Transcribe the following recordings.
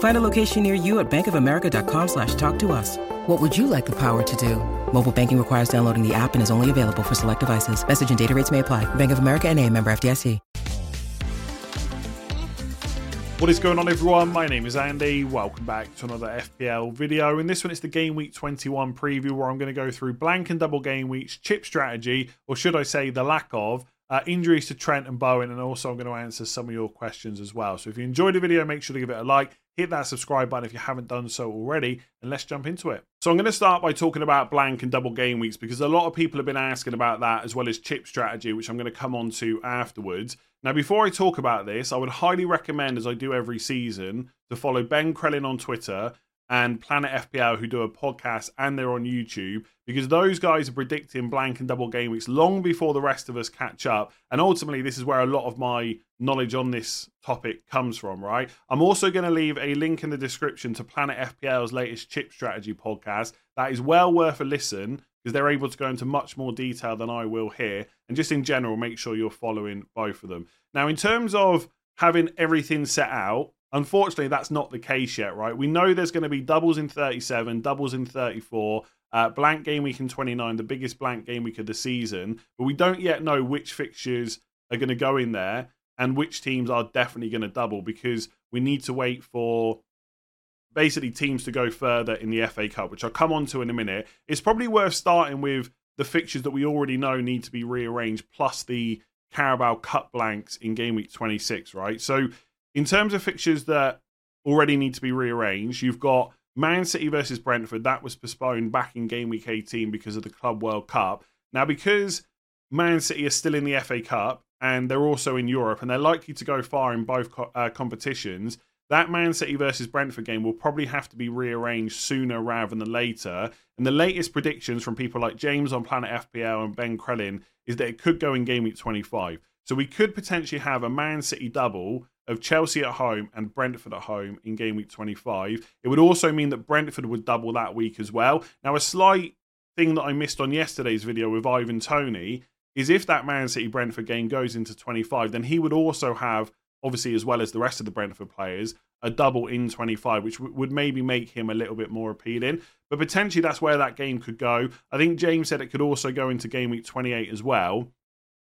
Find a location near you at bankofamerica.com slash talk to us. What would you like the power to do? Mobile banking requires downloading the app and is only available for select devices. Message and data rates may apply. Bank of America and a member FDIC. What is going on everyone? My name is Andy. Welcome back to another FPL video. In this one, it's the Game Week 21 preview where I'm going to go through blank and double game weeks, chip strategy, or should I say the lack of, uh, injuries to Trent and Bowen, and also I'm going to answer some of your questions as well. So if you enjoyed the video, make sure to give it a like, hit that subscribe button if you haven't done so already, and let's jump into it. So I'm going to start by talking about blank and double game weeks because a lot of people have been asking about that as well as chip strategy, which I'm going to come on to afterwards. Now, before I talk about this, I would highly recommend, as I do every season, to follow Ben Crellin on Twitter and Planet FPL, who do a podcast and they're on YouTube, because those guys are predicting blank and double game weeks long before the rest of us catch up. And ultimately, this is where a lot of my knowledge on this topic comes from, right? I'm also going to leave a link in the description to Planet FPL's latest chip strategy podcast. That is well worth a listen because they're able to go into much more detail than I will here. And just in general, make sure you're following both of them. Now, in terms of having everything set out, unfortunately, that's not the case yet, right? We know there's going to be doubles in 37, doubles in 34. Uh, blank game week in 29, the biggest blank game week of the season, but we don't yet know which fixtures are going to go in there and which teams are definitely going to double because we need to wait for basically teams to go further in the FA Cup, which I'll come on to in a minute. It's probably worth starting with the fixtures that we already know need to be rearranged, plus the Carabao Cup blanks in game week 26, right? So, in terms of fixtures that already need to be rearranged, you've got Man City versus Brentford. That was postponed back in game week 18 because of the Club World Cup. Now, because Man City are still in the FA Cup and they're also in Europe and they're likely to go far in both uh, competitions, that Man City versus Brentford game will probably have to be rearranged sooner rather than later. And the latest predictions from people like James on Planet FPL and Ben Crellin is that it could go in game week 25. So we could potentially have a Man City double of Chelsea at home and Brentford at home in game week 25. It would also mean that Brentford would double that week as well. Now, a slight thing that I missed on yesterday's video with Ivan Toney is if that Man City Brentford game goes into 25, then he would also have obviously as well as the rest of the Brentford players, a double in 25, which w- would maybe make him a little bit more appealing. But potentially that's where that game could go. I think James said it could also go into game week 28 as well.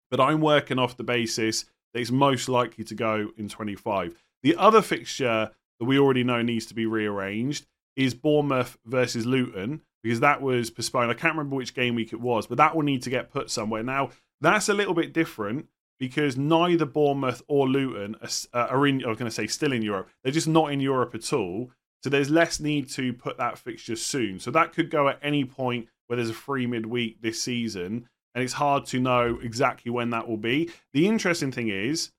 But I'm working off the basis that it's most likely to go in 25. The other fixture that we already know needs to be rearranged is Bournemouth versus Luton because that was postponed. I can't remember which game week it was, but that will need to get put somewhere. Now, that's a little bit different because neither Bournemouth or Luton are, uh, are in. I was going to say still in Europe. They're just not in Europe at all. So there's less need to put that fixture soon. So that could go at any point where there's a free midweek this season, and it's hard to know exactly when that will be. The interesting thing is,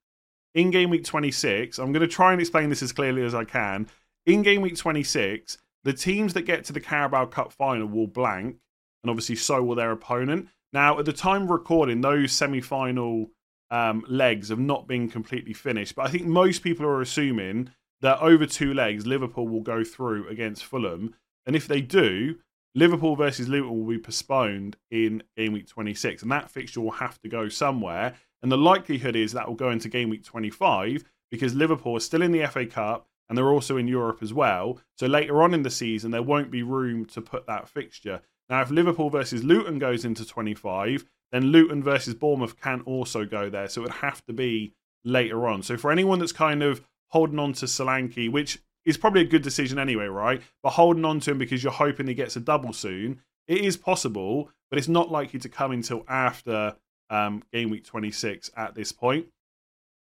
in game week 26, I'm going to try and explain this as clearly as I can. In game week 26, the teams that get to the Carabao Cup final will blank, and obviously so will their opponent. Now, at the time of recording, those semi final um, legs have not been completely finished. But I think most people are assuming that over two legs, Liverpool will go through against Fulham. And if they do, Liverpool versus Luton will be postponed in game week 26. And that fixture will have to go somewhere. And the likelihood is that will go into game week 25 because Liverpool are still in the FA Cup and they're also in Europe as well. So later on in the season, there won't be room to put that fixture. Now, if Liverpool versus Luton goes into 25, then Luton versus Bournemouth can also go there. So it would have to be later on. So for anyone that's kind of holding on to Solanke, which is probably a good decision anyway, right? But holding on to him because you're hoping he gets a double soon, it is possible, but it's not likely to come until after um, game week 26 at this point.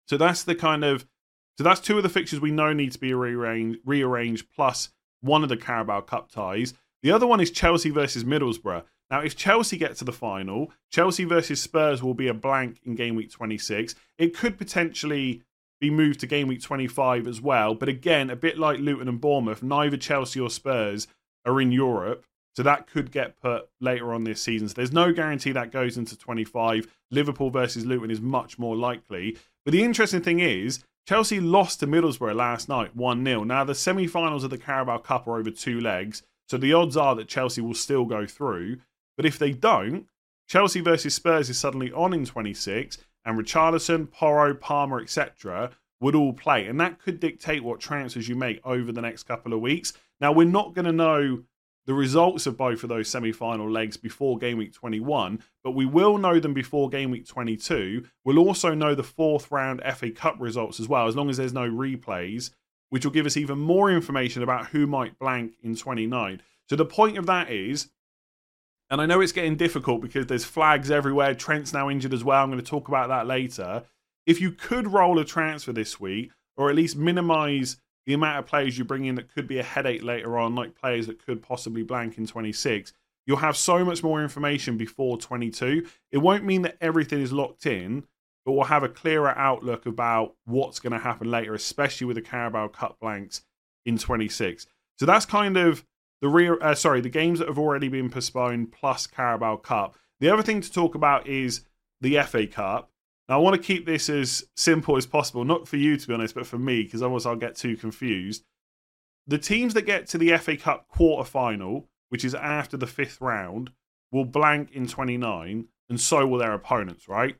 So that's the kind of so that's two of the fixtures we know need to be rearranged, rearranged plus one of the Carabao Cup ties. The other one is Chelsea versus Middlesbrough. Now, if Chelsea get to the final, Chelsea versus Spurs will be a blank in game week 26. It could potentially be moved to game week 25 as well. But again, a bit like Luton and Bournemouth, neither Chelsea or Spurs are in Europe. So that could get put later on this season. So there's no guarantee that goes into 25. Liverpool versus Luton is much more likely. But the interesting thing is, Chelsea lost to Middlesbrough last night 1 0. Now, the semi finals of the Carabao Cup are over two legs. So the odds are that Chelsea will still go through. But if they don't, Chelsea versus Spurs is suddenly on in 26, and Richarlison, Porro, Palmer, etc. would all play. And that could dictate what transfers you make over the next couple of weeks. Now, we're not going to know the results of both of those semi final legs before game week 21, but we will know them before game week 22. We'll also know the fourth round FA Cup results as well, as long as there's no replays, which will give us even more information about who might blank in 29. So the point of that is and I know it's getting difficult because there's flags everywhere. Trent's now injured as well. I'm going to talk about that later. If you could roll a transfer this week, or at least minimize the amount of players you bring in that could be a headache later on, like players that could possibly blank in 26, you'll have so much more information before 22. It won't mean that everything is locked in, but we'll have a clearer outlook about what's going to happen later, especially with the Carabao Cup blanks in 26. So that's kind of the uh, sorry, the games that have already been postponed plus Carabao Cup. The other thing to talk about is the FA Cup. Now, I want to keep this as simple as possible, not for you to be honest, but for me, because otherwise I'll get too confused. The teams that get to the FA Cup quarter final, which is after the fifth round, will blank in 29, and so will their opponents, right?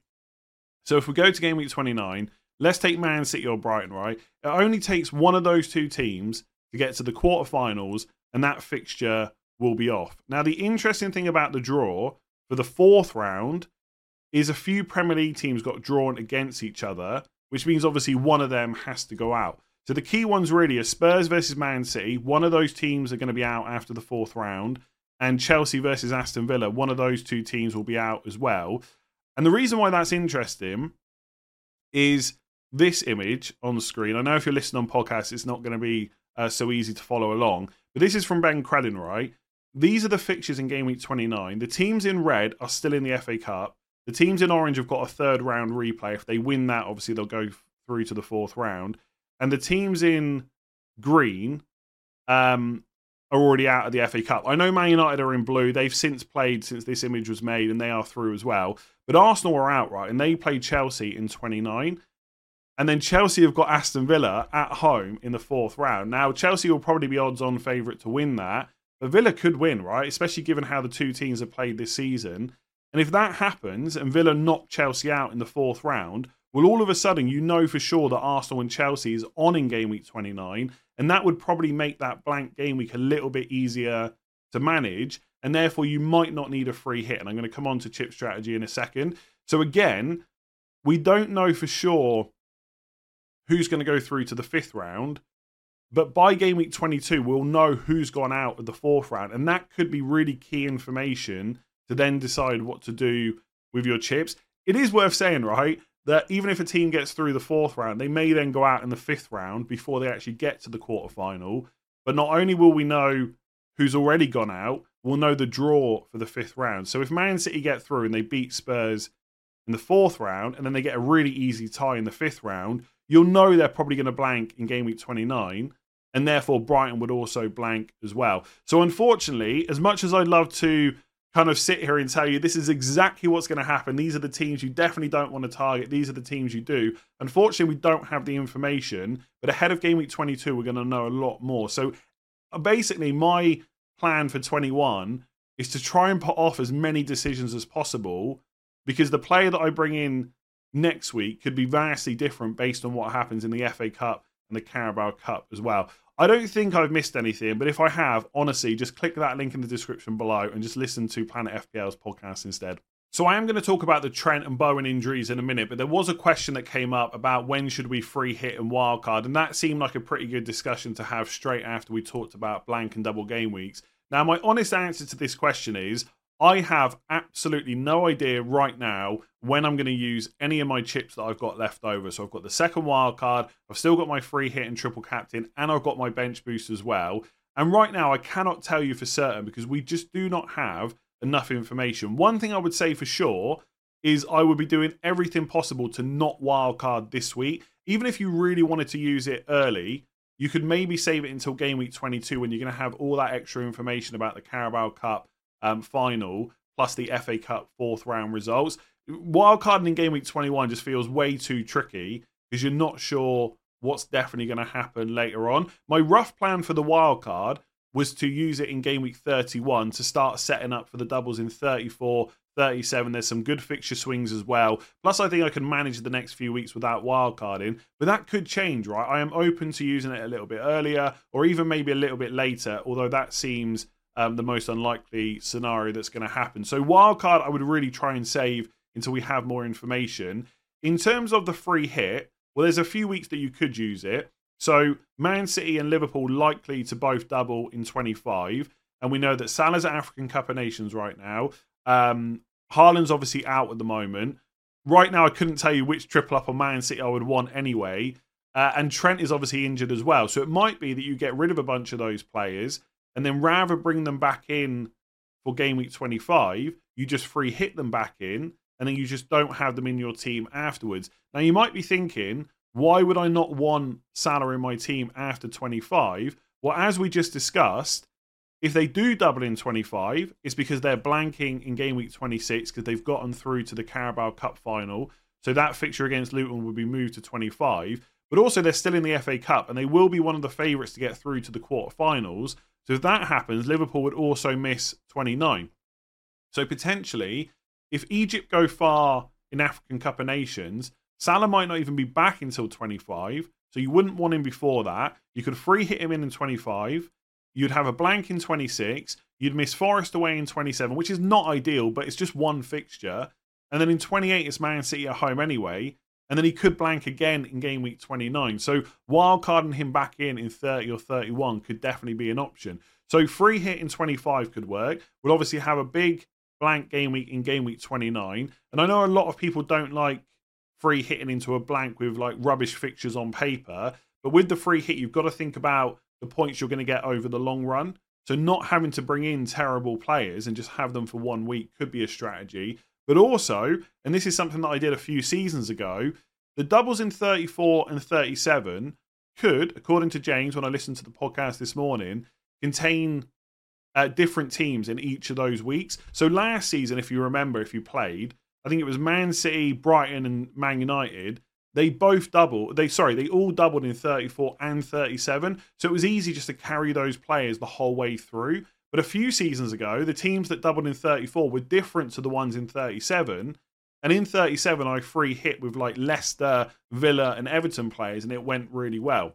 So if we go to game week 29, let's take Man City or Brighton, right? It only takes one of those two teams to get to the quarterfinals and that fixture will be off. Now, the interesting thing about the draw for the fourth round is a few Premier League teams got drawn against each other, which means obviously one of them has to go out. So the key ones really are Spurs versus Man City. One of those teams are going to be out after the fourth round. And Chelsea versus Aston Villa. One of those two teams will be out as well. And the reason why that's interesting is this image on the screen. I know if you're listening on podcasts, it's not going to be uh, so easy to follow along. But this is from Ben Crellin, right? These are the fixtures in game week 29. The teams in red are still in the FA Cup. The teams in orange have got a third round replay. If they win that, obviously they'll go through to the fourth round. And the teams in green um, are already out of the FA Cup. I know Man United are in blue. They've since played since this image was made, and they are through as well. But Arsenal are out, right? And they played Chelsea in 29. And then Chelsea have got Aston Villa at home in the fourth round. Now, Chelsea will probably be odds on favourite to win that, but Villa could win, right? Especially given how the two teams have played this season. And if that happens and Villa knock Chelsea out in the fourth round, well, all of a sudden, you know for sure that Arsenal and Chelsea is on in game week 29. And that would probably make that blank game week a little bit easier to manage. And therefore, you might not need a free hit. And I'm going to come on to chip strategy in a second. So, again, we don't know for sure who's going to go through to the fifth round. But by game week 22, we'll know who's gone out of the fourth round. And that could be really key information to then decide what to do with your chips. It is worth saying, right, that even if a team gets through the fourth round, they may then go out in the fifth round before they actually get to the quarterfinal. But not only will we know who's already gone out, we'll know the draw for the fifth round. So if Man City get through and they beat Spurs in the fourth round, and then they get a really easy tie in the fifth round, you'll know they're probably going to blank in game week 29 and therefore Brighton would also blank as well. So unfortunately, as much as I'd love to kind of sit here and tell you this is exactly what's going to happen, these are the teams you definitely don't want to target, these are the teams you do. Unfortunately, we don't have the information, but ahead of game week 22 we're going to know a lot more. So uh, basically my plan for 21 is to try and put off as many decisions as possible because the player that I bring in next week could be vastly different based on what happens in the FA Cup and the Carabao Cup as well. I don't think I've missed anything, but if I have, honestly, just click that link in the description below and just listen to Planet FPL's podcast instead. So I am going to talk about the Trent and Bowen injuries in a minute, but there was a question that came up about when should we free hit and wildcard, and that seemed like a pretty good discussion to have straight after we talked about blank and double game weeks. Now, my honest answer to this question is I have absolutely no idea right now when I'm going to use any of my chips that I've got left over. So I've got the second wild card, I've still got my free hit and triple captain, and I've got my bench boost as well. And right now, I cannot tell you for certain because we just do not have enough information. One thing I would say for sure is I would be doing everything possible to not wildcard this week. Even if you really wanted to use it early, you could maybe save it until game week 22 when you're going to have all that extra information about the Carabao Cup um, final plus the FA Cup fourth round results. Wildcarding in game week 21 just feels way too tricky because you're not sure what's definitely going to happen later on. My rough plan for the wildcard was to use it in game week 31 to start setting up for the doubles in 34, 37. There's some good fixture swings as well. Plus, I think I can manage the next few weeks without wildcarding, but that could change, right? I am open to using it a little bit earlier or even maybe a little bit later, although that seems um, the most unlikely scenario that's going to happen. So, wildcard, I would really try and save until we have more information. In terms of the free hit, well, there's a few weeks that you could use it. So, Man City and Liverpool likely to both double in 25. And we know that Salah's at African Cup of Nations right now. Um, Haaland's obviously out at the moment. Right now, I couldn't tell you which triple up on Man City I would want anyway. Uh, and Trent is obviously injured as well. So it might be that you get rid of a bunch of those players and then rather bring them back in for game week 25, you just free hit them back in and then you just don't have them in your team afterwards. Now, you might be thinking, why would I not want Salah in my team after 25? Well, as we just discussed, if they do double in 25, it's because they're blanking in game week 26 because they've gotten through to the Carabao Cup final. So that fixture against Luton would be moved to 25. But also, they're still in the FA Cup and they will be one of the favourites to get through to the quarterfinals. So if that happens, Liverpool would also miss 29. So potentially, if Egypt go far in African Cup of Nations, Salah might not even be back until 25. So you wouldn't want him before that. You could free hit him in in 25. You'd have a blank in 26. You'd miss Forest away in 27, which is not ideal, but it's just one fixture. And then in 28, it's Man City at home anyway. And then he could blank again in game week 29. So wildcarding him back in in 30 or 31 could definitely be an option. So free hit in 25 could work. We'll obviously have a big blank game week in game week 29. And I know a lot of people don't like free hitting into a blank with like rubbish fixtures on paper. But with the free hit, you've got to think about the points you're going to get over the long run. So not having to bring in terrible players and just have them for one week could be a strategy. But also, and this is something that I did a few seasons ago, the doubles in 34 and 37 could, according to James, when I listened to the podcast this morning, contain uh, different teams in each of those weeks. So last season, if you remember, if you played, I think it was Man City, Brighton, and Man United. They both doubled. They sorry, they all doubled in 34 and 37. So it was easy just to carry those players the whole way through. But a few seasons ago, the teams that doubled in 34 were different to the ones in 37. And in 37, I free hit with like Leicester, Villa, and Everton players, and it went really well.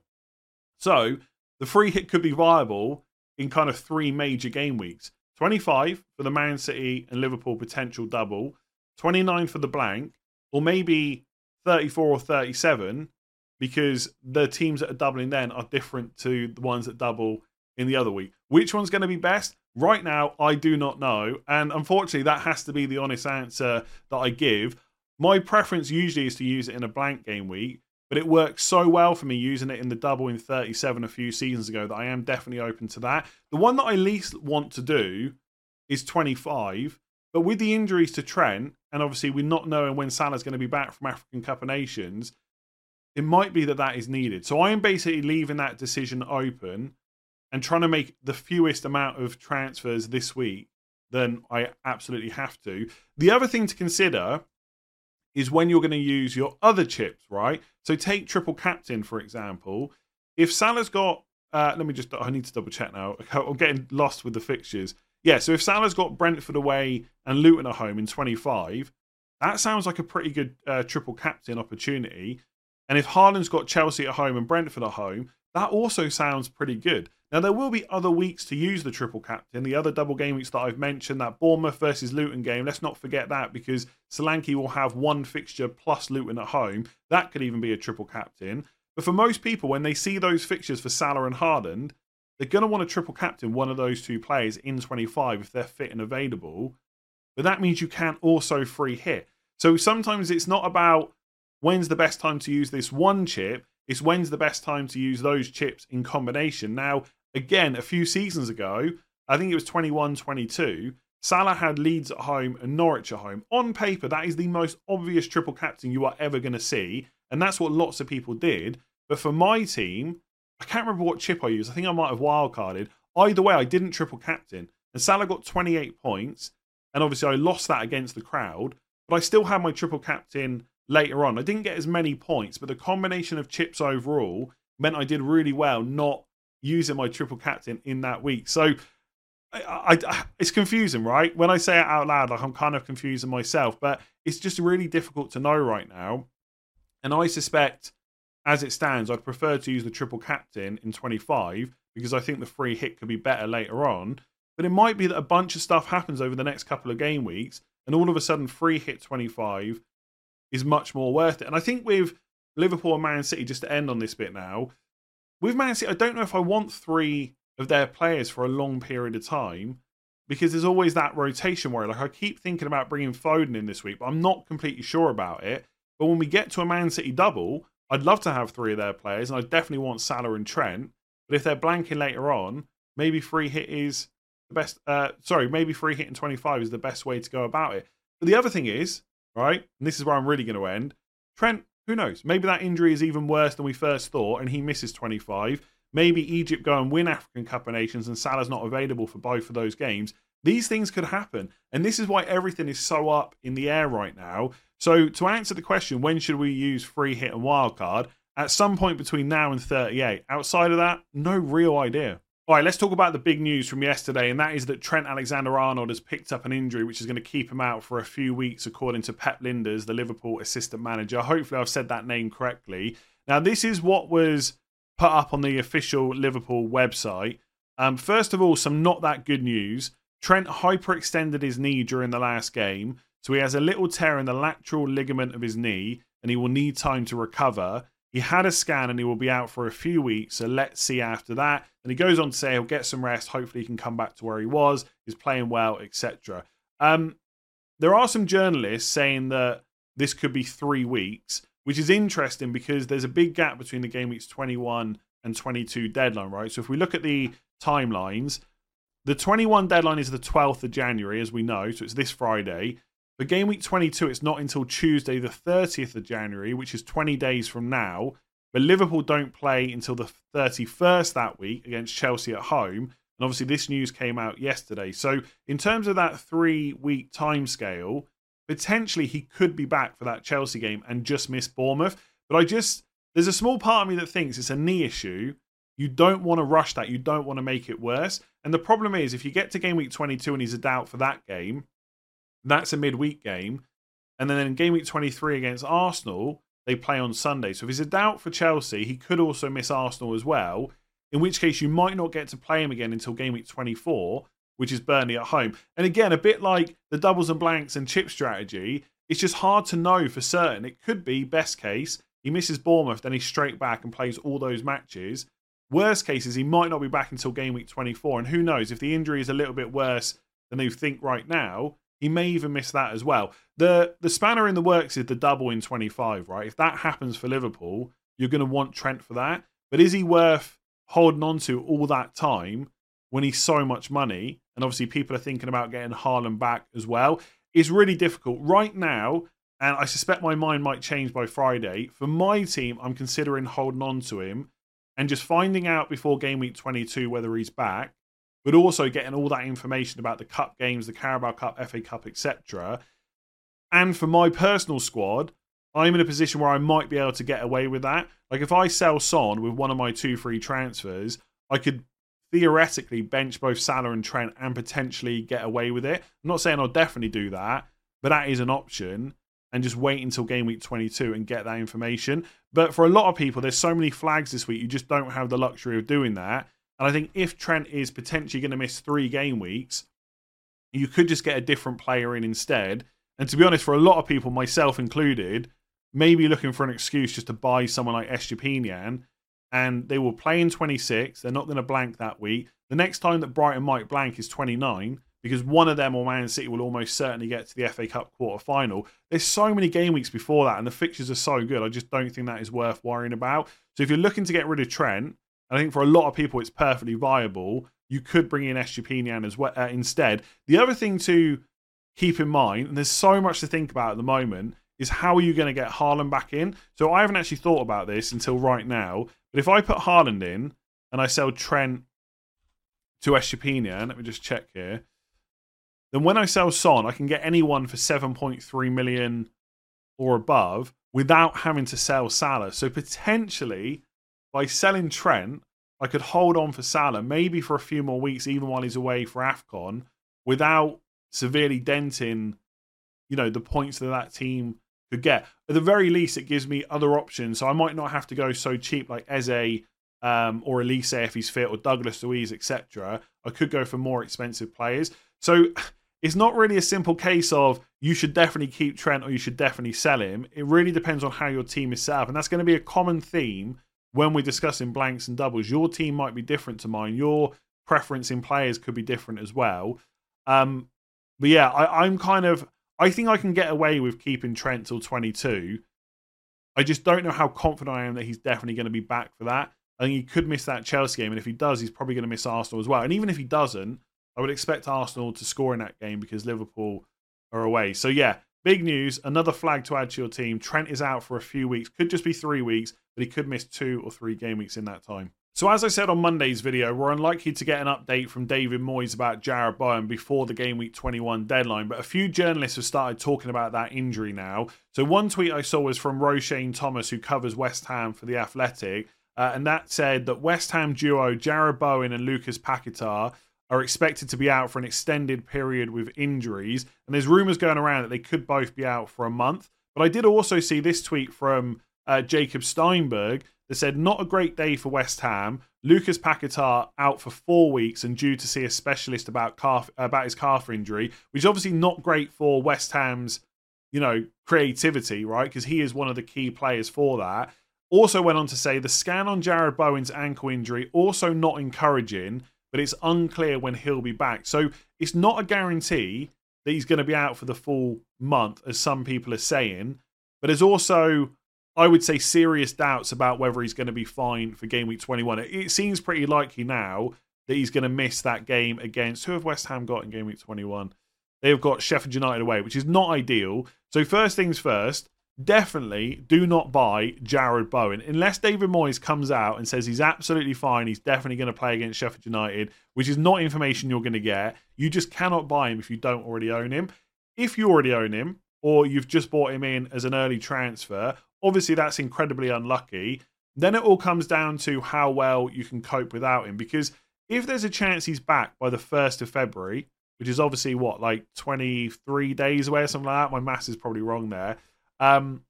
So the free hit could be viable in kind of three major game weeks 25 for the Man City and Liverpool potential double, 29 for the blank, or maybe 34 or 37 because the teams that are doubling then are different to the ones that double in the other week. Which one's going to be best? Right now, I do not know. And unfortunately, that has to be the honest answer that I give. My preference usually is to use it in a blank game week, but it works so well for me using it in the double in 37 a few seasons ago that I am definitely open to that. The one that I least want to do is 25, but with the injuries to Trent, and obviously we're not knowing when Salah's going to be back from African Cup of Nations, it might be that that is needed. So I am basically leaving that decision open and trying to make the fewest amount of transfers this week than I absolutely have to. The other thing to consider is when you're going to use your other chips, right? So take triple captain, for example. If Salah's got, uh, let me just, I need to double check now. I'm getting lost with the fixtures. Yeah, so if Salah's got Brentford away and Luton at home in 25, that sounds like a pretty good uh, triple captain opportunity. And if Haaland's got Chelsea at home and Brentford at home, that also sounds pretty good. Now, there will be other weeks to use the triple captain, the other double game weeks that I've mentioned, that Bournemouth versus Luton game. Let's not forget that because Solanke will have one fixture plus Luton at home. That could even be a triple captain. But for most people, when they see those fixtures for Salah and Haaland, they're going to want a triple captain one of those two players in 25 if they're fit and available. but that means you can also free hit. So sometimes it's not about when's the best time to use this one chip, it's when's the best time to use those chips in combination. Now, again, a few seasons ago, I think it was 21 22, Salah had Leeds at home and Norwich at home. On paper, that is the most obvious triple captain you are ever going to see. And that's what lots of people did. But for my team, I can't remember what chip I used. I think I might have wildcarded. Either way, I didn't triple captain. And Salah got 28 points. And obviously, I lost that against the crowd. But I still had my triple captain later on. I didn't get as many points, but the combination of chips overall meant I did really well not using my triple captain in that week. So I, I, it's confusing, right? When I say it out loud, like I'm kind of confusing myself, but it's just really difficult to know right now. And I suspect, as it stands, I'd prefer to use the triple captain in 25 because I think the free hit could be better later on. But it might be that a bunch of stuff happens over the next couple of game weeks, and all of a sudden, free hit 25 is much more worth it. And I think with Liverpool and Man City, just to end on this bit now, with Man City, I don't know if I want three of their players for a long period of time because there's always that rotation worry. Like I keep thinking about bringing Foden in this week, but I'm not completely sure about it. But when we get to a Man City double, I'd love to have three of their players, and I definitely want Salah and Trent. But if they're blanking later on, maybe free hit is the best. Uh, sorry, maybe free hit in 25 is the best way to go about it. But the other thing is, right, and this is where I'm really going to end. Trent, who knows? Maybe that injury is even worse than we first thought, and he misses 25 maybe Egypt go and win African Cup of Nations and Salah's not available for both of those games. These things could happen. And this is why everything is so up in the air right now. So, to answer the question, when should we use free hit and wildcard? At some point between now and 38. Outside of that, no real idea. All right, let's talk about the big news from yesterday, and that is that Trent Alexander Arnold has picked up an injury which is going to keep him out for a few weeks, according to Pep Lijnders, the Liverpool assistant manager. Hopefully, I've said that name correctly. Now, this is what was put up on the official Liverpool website. Um, first of all, some not that good news. Trent hyperextended his knee during the last game, so he has a little tear in the lateral ligament of his knee, and he will need time to recover. He had a scan and he will be out for a few weeks, so let's see after that. And he goes on to say he'll get some rest. Hopefully, he can come back to where he was. He's playing well, etc. Um, there are some journalists saying that this could be three weeks which is interesting because there's a big gap between the game weeks 21 and 22 deadline, right? So if we look at the timelines, the 21 deadline is the 12th of January, as we know, so it's this Friday. For game week 22, it's not until Tuesday, the 30th of January, which is 20 days from now. But Liverpool don't play until the 31st that week against Chelsea at home. And obviously, this news came out yesterday. So, in terms of that three week timescale, potentially he could be back for that Chelsea game and just miss Bournemouth. But I just, there's a small part of me that thinks it's a knee issue. You don't want to rush that. You don't want to make it worse. And the problem is, if you get to game week 22 and he's a doubt for that game, that's a midweek game. And then in game week 23 against Arsenal, they play on Sunday. So if he's a doubt for Chelsea, he could also miss Arsenal as well. In which case, you might not get to play him again until game week 24 which is Burnley at home. And again, a bit like the doubles and blanks and chip strategy, it's just hard to know for certain. It could be best case, he misses Bournemouth, then he's straight back and plays all those matches. Worst case is he might not be back until game week 24. And who knows, if the injury is a little bit worse than they think right now, he may even miss that as well. The the spanner in the works is the double in 25, right? If that happens for Liverpool, you're going to want Trent for that. But is he worth holding on to all that time when he's so much money, and obviously people are thinking about getting Haaland back as well, is really difficult. Right now, and I suspect my mind might change by Friday, for my team, I'm considering holding on to him and just finding out before game week 22 whether he's back, but also getting all that information about the cup games, the Carabao Cup, FA Cup, etc. And for my personal squad, I'm in a position where I might be able to get away with that. Like if I sell Son with one of my two free transfers, I could theoretically bench both Salah and Trent and potentially get away with it. I'm not saying I'll definitely do that, but that is an option. And just wait until game week 22 and get that information. But for a lot of people, there's so many flags this week, you just don't have the luxury of doing that. And I think if Trent is potentially going to miss three game weeks, you could just get a different player in instead. And to be honest, for a lot of people, myself included, maybe looking for an excuse just to buy someone like Estupiñán and they will play in 26. They're not going to blank that week. The next time that Brighton might blank is 29. because one of them or Man City will almost certainly get to the FA Cup quarter final. There's so many game weeks before that, and the fixtures are so good. I just don't think that is worth worrying about. So if you're looking to get rid of Trent, I think for a lot of people it's perfectly viable. You could bring in Estupiñán as well uh, instead. The other thing to keep in mind, and there's so much to think about at the moment, is how are you going to get Haaland back in? So I haven't actually thought about this until right now. But if I put Haaland in and I sell Trent to Estupiñán, let me just check here. Then when I sell Son, I can get anyone for 7.3 million or above without having to sell Salah. So potentially, by selling Trent, I could hold on for Salah maybe for a few more weeks, even while he's away for AFCON, without severely denting, you know, the points that that team could get. At the very least, it gives me other options. So I might not have to go so cheap like Eze um, or Olise if he's fit, or Douglas Luiz, etc. I could go for more expensive players. So it's not really a simple case of you should definitely keep Trent or you should definitely sell him. It really depends on how your team is set up, and that's going to be a common theme when we're discussing blanks and doubles. Your team might be different to mine. Your preference in players could be different as well. Um, but yeah, I, I'm kind of I think I can get away with keeping Trent till 22. I just don't know how confident I am that he's definitely going to be back for that. I think he could miss that Chelsea game, and if he does, he's probably going to miss Arsenal as well. And even if he doesn't, I would expect Arsenal to score in that game because Liverpool are away. So yeah, big news. Another flag to add to your team. Trent is out for a few weeks. Could just be three weeks, but he could miss two or three game weeks in that time. So, as I said on Monday's video, we're unlikely to get an update from David Moyes about Jarrod Bowen before the game week 21 deadline, but a few journalists have started talking about that injury now. So, one tweet I saw was from Roshane Thomas, who covers West Ham for The Athletic, uh, and that said that West Ham duo Jarrod Bowen and Lucas Paquetá are expected to be out for an extended period with injuries, and there's rumours going around that they could both be out for a month. But I did also see this tweet from uh, Jacob Steinberg that said, Not a great day for West Ham. Lucas Paquetá out for four weeks and due to see a specialist about calf, about his calf injury, which is obviously not great for West Ham's, you know, creativity, right? Because he is one of the key players for that. Also went on to say the scan on Jarrod Bowen's ankle injury also not encouraging, but it's unclear when he'll be back. So it's not a guarantee that he's going to be out for the full month, as some people are saying. But there's also I would say serious doubts about whether he's going to be fine for game week 21. It seems pretty likely now that he's going to miss that game against who have West Ham got in game week 21? They've got Sheffield United away, which is not ideal. So first things first, definitely do not buy Jarrod Bowen unless David Moyes comes out and says he's absolutely fine. He's definitely going to play against Sheffield United, which is not information you're going to get. You just cannot buy him if you don't already own him. If you already own him, or you've just bought him in as an early transfer, Obviously, that's incredibly unlucky. Then it all comes down to how well you can cope without him. Because if there's a chance he's back by the 1st of February, which is obviously what, like 23 days away or something like that, my maths is probably wrong there, um,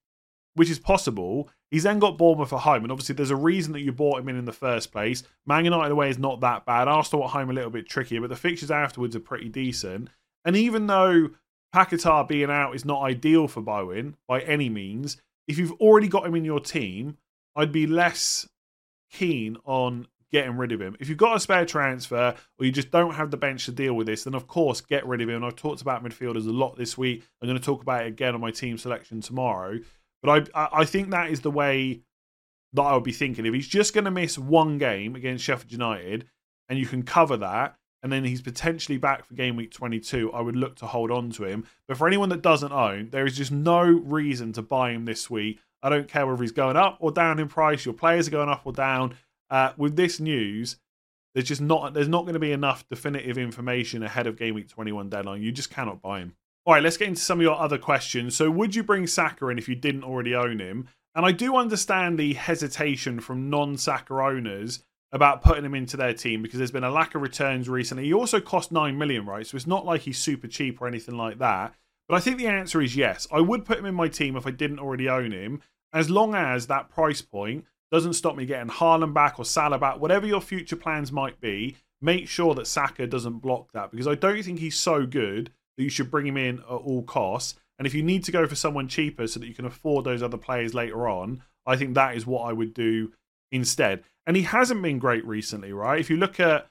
which is possible. He's then got Bournemouth at home, and obviously there's a reason that you bought him in in the first place. Man United away is not that bad. Arsenal at home a little bit trickier, but the fixtures afterwards are pretty decent. And even though Paquetá being out is not ideal for Bowen by any means, if you've already got him in your team, I'd be less keen on getting rid of him. If you've got a spare transfer or you just don't have the bench to deal with this, then of course get rid of him. And I've talked about midfielders a lot this week. I'm going to talk about it again on my team selection tomorrow. But I I think that is the way that I would be thinking. If he's just going to miss one game against Sheffield United and you can cover that, and then he's potentially back for game week 22, I would look to hold on to him. But for anyone that doesn't own, there is just no reason to buy him this week. I don't care whether he's going up or down in price. Your players are going up or down. Uh, with this news, there's just not there's not going to be enough definitive information ahead of game week 21 deadline. You just cannot buy him. All right, let's get into some of your other questions. So, would you bring Saka in if you didn't already own him? And I do understand the hesitation from non-Saka owners about putting him into their team because there's been a lack of returns recently. He also cost nine million, right? So it's not like he's super cheap or anything like that. But I think the answer is yes. I would put him in my team if I didn't already own him, as long as that price point doesn't stop me getting Haaland back or Salah back, whatever your future plans might be. Make sure that Saka doesn't block that because I don't think he's so good that you should bring him in at all costs. And if you need to go for someone cheaper so that you can afford those other players later on, I think that is what I would do instead. And he hasn't been great recently, right? If you look at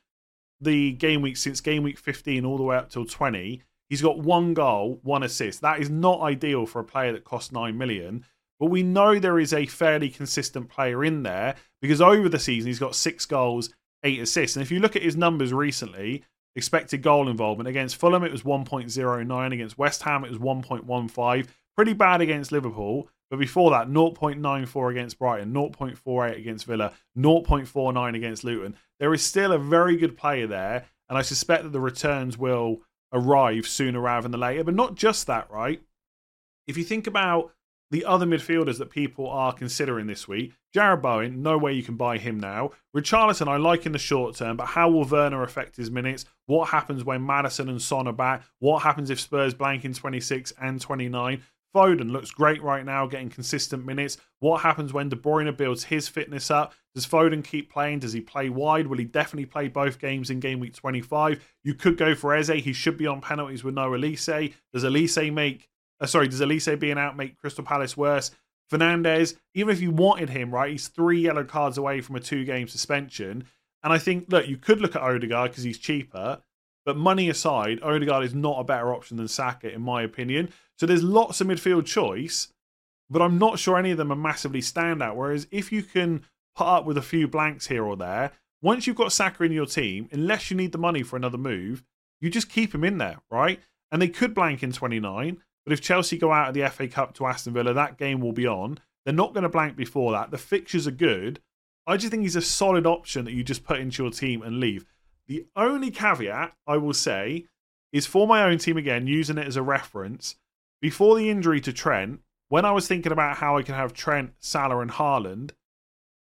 the game week since game week 15 all the way up till 20, he's got one goal, one assist. That is not ideal for a player that costs 9 million. But we know there is a fairly consistent player in there because over the season he's got six goals, eight assists. And if you look at his numbers recently, expected goal involvement against Fulham it was 1.09, against West Ham it was 1.15, pretty bad against Liverpool. But before that, 0.94 against Brighton, 0.48 against Villa, 0.49 against Luton. There is still a very good player there, and I suspect that the returns will arrive sooner rather than later. But not just that, right? If you think about the other midfielders that people are considering this week. Jarrod Bowen, no way you can buy him now. Richarlison, I like in the short term, but how will Werner affect his minutes? What happens when Maddison and Son are back? What happens if Spurs blank in 26 and 29? Foden looks great right now, getting consistent minutes. What happens when De Bruyne builds his fitness up? Does Foden keep playing? Does he play wide? Will he definitely play both games in game week 25? You could go for Eze. He should be on penalties with no Olise. Does Olise make uh, sorry, does Olise being out make Crystal Palace worse? Fernandez, even if you wanted him, right, he's three yellow cards away from a two game suspension. And I think, look, you could look at Odegaard because he's cheaper, but money aside, Odegaard is not a better option than Saka, in my opinion. So there's lots of midfield choice, but I'm not sure any of them are massively standout. Whereas if you can put up with a few blanks here or there, once you've got Saka in your team, unless you need the money for another move, you just keep him in there, right? And they could blank in 29. But if Chelsea go out of the FA Cup to Aston Villa, that game will be on. They're not going to blank before that. The fixtures are good. I just think he's a solid option that you just put into your team and leave. The only caveat I will say is for my own team again, using it as a reference. Before the injury to Trent, when I was thinking about how I could have Trent, Salah, and Haaland,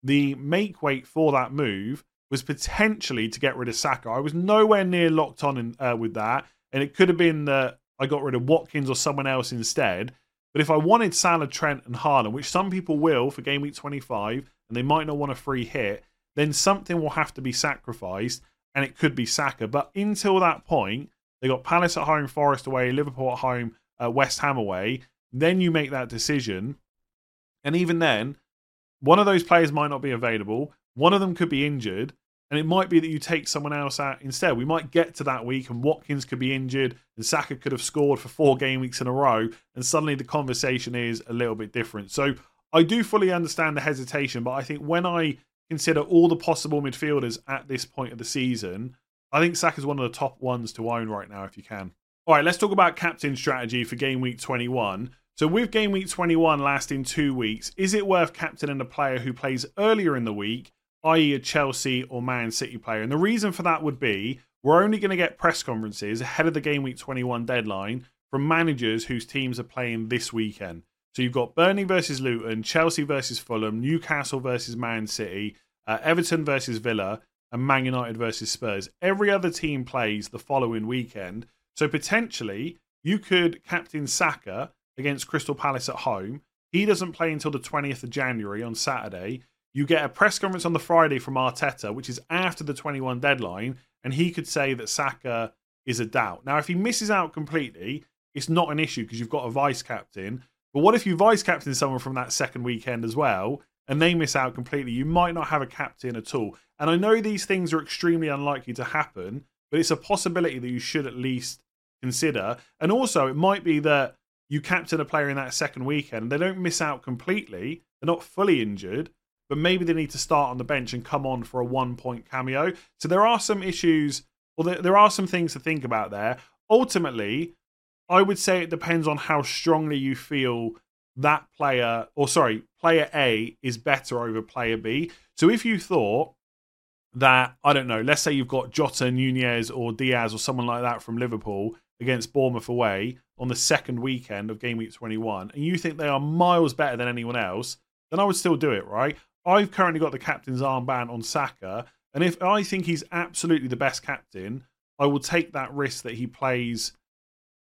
the make weight for that move was potentially to get rid of Saka. I was nowhere near locked on in, uh, with that, and it could have been that I got rid of Watkins or someone else instead. But if I wanted Salah, Trent, and Haaland, which some people will for game week 25, and they might not want a free hit, then something will have to be sacrificed, and it could be Saka. But until that point, they got Palace at home, Forest away, Liverpool at home, uh, West Ham away. Then you make that decision. And even then, one of those players might not be available. One of them could be injured. And it might be that you take someone else out instead. We might get to that week and Watkins could be injured and Saka could have scored for four game weeks in a row. And suddenly the conversation is a little bit different. So I do fully understand the hesitation, but I think when I consider all the possible midfielders at this point of the season, I think Saka's one of the top ones to own right now if you can. All right, let's talk about captain strategy for game week 21. So, with game week 21 lasting two weeks, is it worth captaining a player who plays earlier in the week i.e., a Chelsea or Man City player. And the reason for that would be we're only going to get press conferences ahead of the game week 21 deadline from managers whose teams are playing this weekend. So you've got Burnley versus Luton, Chelsea versus Fulham, Newcastle versus Man City, uh, Everton versus Villa, and Man United versus Spurs. Every other team plays the following weekend. So potentially you could captain Saka against Crystal Palace at home. He doesn't play until the 20th of January on Saturday. You get a press conference on the Friday from Arteta, which is after the 21 deadline, and he could say that Saka is a doubt. Now, if he misses out completely, it's not an issue because you've got a vice captain. But what if you vice captain someone from that second weekend as well, and they miss out completely? You might not have a captain at all. And I know these things are extremely unlikely to happen, but it's a possibility that you should at least consider. And also, it might be that you captain a player in that second weekend they don't miss out completely, they're not fully injured, but maybe they need to start on the bench and come on for a one point cameo. So there are some issues, or there, there are some things to think about there. Ultimately, I would say it depends on how strongly you feel that player, or sorry, player A is better over player B. So if you thought that, I don't know, let's say you've got Jota, Nunez, or Diaz, or someone like that from Liverpool against Bournemouth away on the second weekend of game week 21, and you think they are miles better than anyone else, then I would still do it, right? I've currently got the captain's armband on Saka, and if I think he's absolutely the best captain, I will take that risk that he plays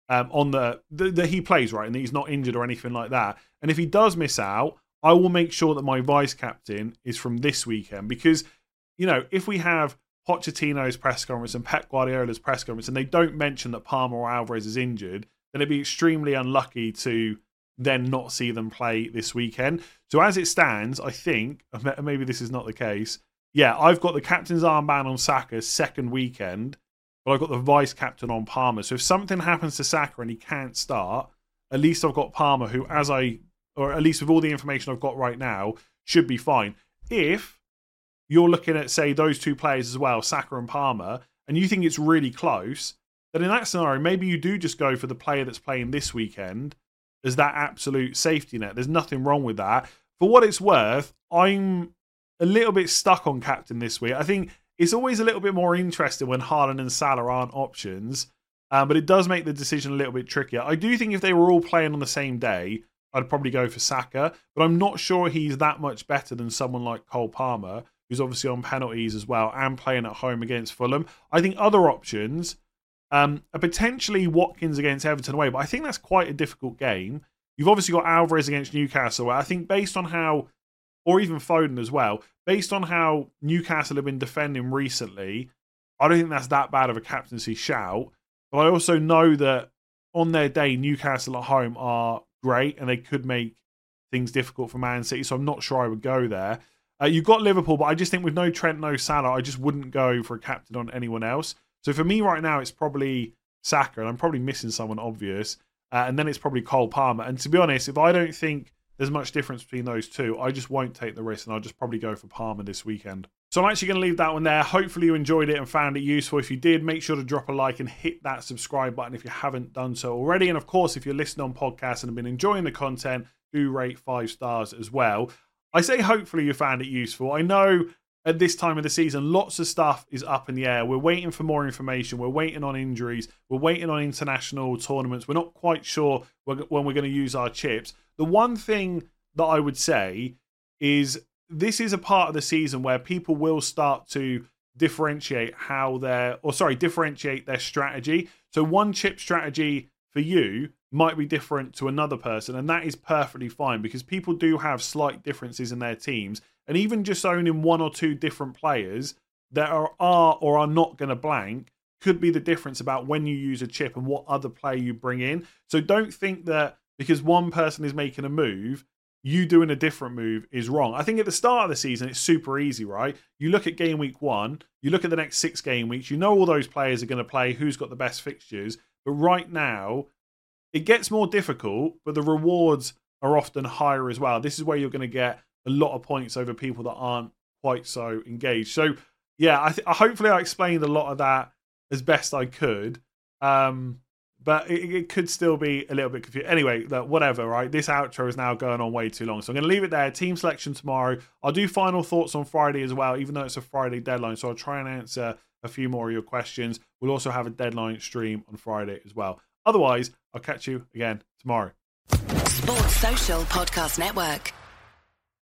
um, on the that he plays right and that he's not injured or anything like that. And if he does miss out, I will make sure that my vice captain is from this weekend because you know if we have Pochettino's press conference and Pep Guardiola's press conference and they don't mention that Palmer or Alvarez is injured, then it'd be extremely unlucky to then not see them play this weekend. So as it stands, I think uh, maybe this is not the case. yeah, I've got the captain's armband on Saka second weekend, but I've got the vice captain on Palmer. So if something happens to Saka and he can't start, at least I've got Palmer, who, as I, or at least with all the information I've got right now, should be fine. If you're looking at, say, those two players as well, Saka and Palmer, and you think it's really close, then in that scenario, maybe you do just go for the player that's playing this weekend as that absolute safety net. There's nothing wrong with that. For what it's worth, I'm a little bit stuck on captain this week. I think it's always a little bit more interesting when Haaland and Salah aren't options, um, but it does make the decision a little bit trickier. I do think if they were all playing on the same day, I'd probably go for Saka, but I'm not sure he's that much better than someone like Cole Palmer, who's obviously on penalties as well and playing at home against Fulham. I think other options um, potentially Watkins against Everton away, but I think that's quite a difficult game. You've obviously got Alvarez against Newcastle. I think based on how, or even Foden as well, based on how Newcastle have been defending recently, I don't think that's that bad of a captaincy shout. But I also know that on their day, Newcastle at home are great and they could make things difficult for Man City. So I'm not sure I would go there. Uh, you've got Liverpool, but I just think with no Trent, no Salah, I just wouldn't go for a captain on anyone else. So for me right now, it's probably Saka, and I'm probably missing someone obvious. Uh, and then it's probably Cole Palmer. And to be honest, if I don't think there's much difference between those two, I just won't take the risk and I'll just probably go for Palmer this weekend. So I'm actually going to leave that one there. Hopefully you enjoyed it and found it useful. If you did, make sure to drop a like and hit that subscribe button if you haven't done so already. And of course, if you're listening on podcasts and have been enjoying the content, do rate five stars as well. I say hopefully you found it useful. I know at this time of the season, lots of stuff is up in the air. We're waiting for more information. We're waiting on injuries. We're waiting on international tournaments. We're not quite sure when we're going to use our chips. The one thing that I would say is this is a part of the season where people will start to differentiate how their, or sorry, differentiate their strategy. So one chip strategy for you might be different to another person, and that is perfectly fine because people do have slight differences in their teams and even just owning one or two different players that are, are or are not going to blank could be the difference about when you use a chip and what other player you bring in. So don't think that because one person is making a move, you doing a different move is wrong. I think at the start of the season, it's super easy, right? You look at game week one, you look at the next six game weeks, you know all those players are going to play, who's got the best fixtures. But right now, it gets more difficult, but the rewards are often higher as well. This is where you're going to get a lot of points over people that aren't quite so engaged. So yeah, I th- hopefully I explained a lot of that as best I could. Um, but it, it, could still be a little bit confusing. Anyway, whatever, right? This outro is now going on way too long. So I'm going to leave it there. Team selection tomorrow. I'll do final thoughts on Friday as well, even though it's a Friday deadline. So I'll try and answer a few more of your questions. We'll also have a deadline stream on Friday as well. Otherwise, I'll catch you again tomorrow. Sports Social Podcast Network.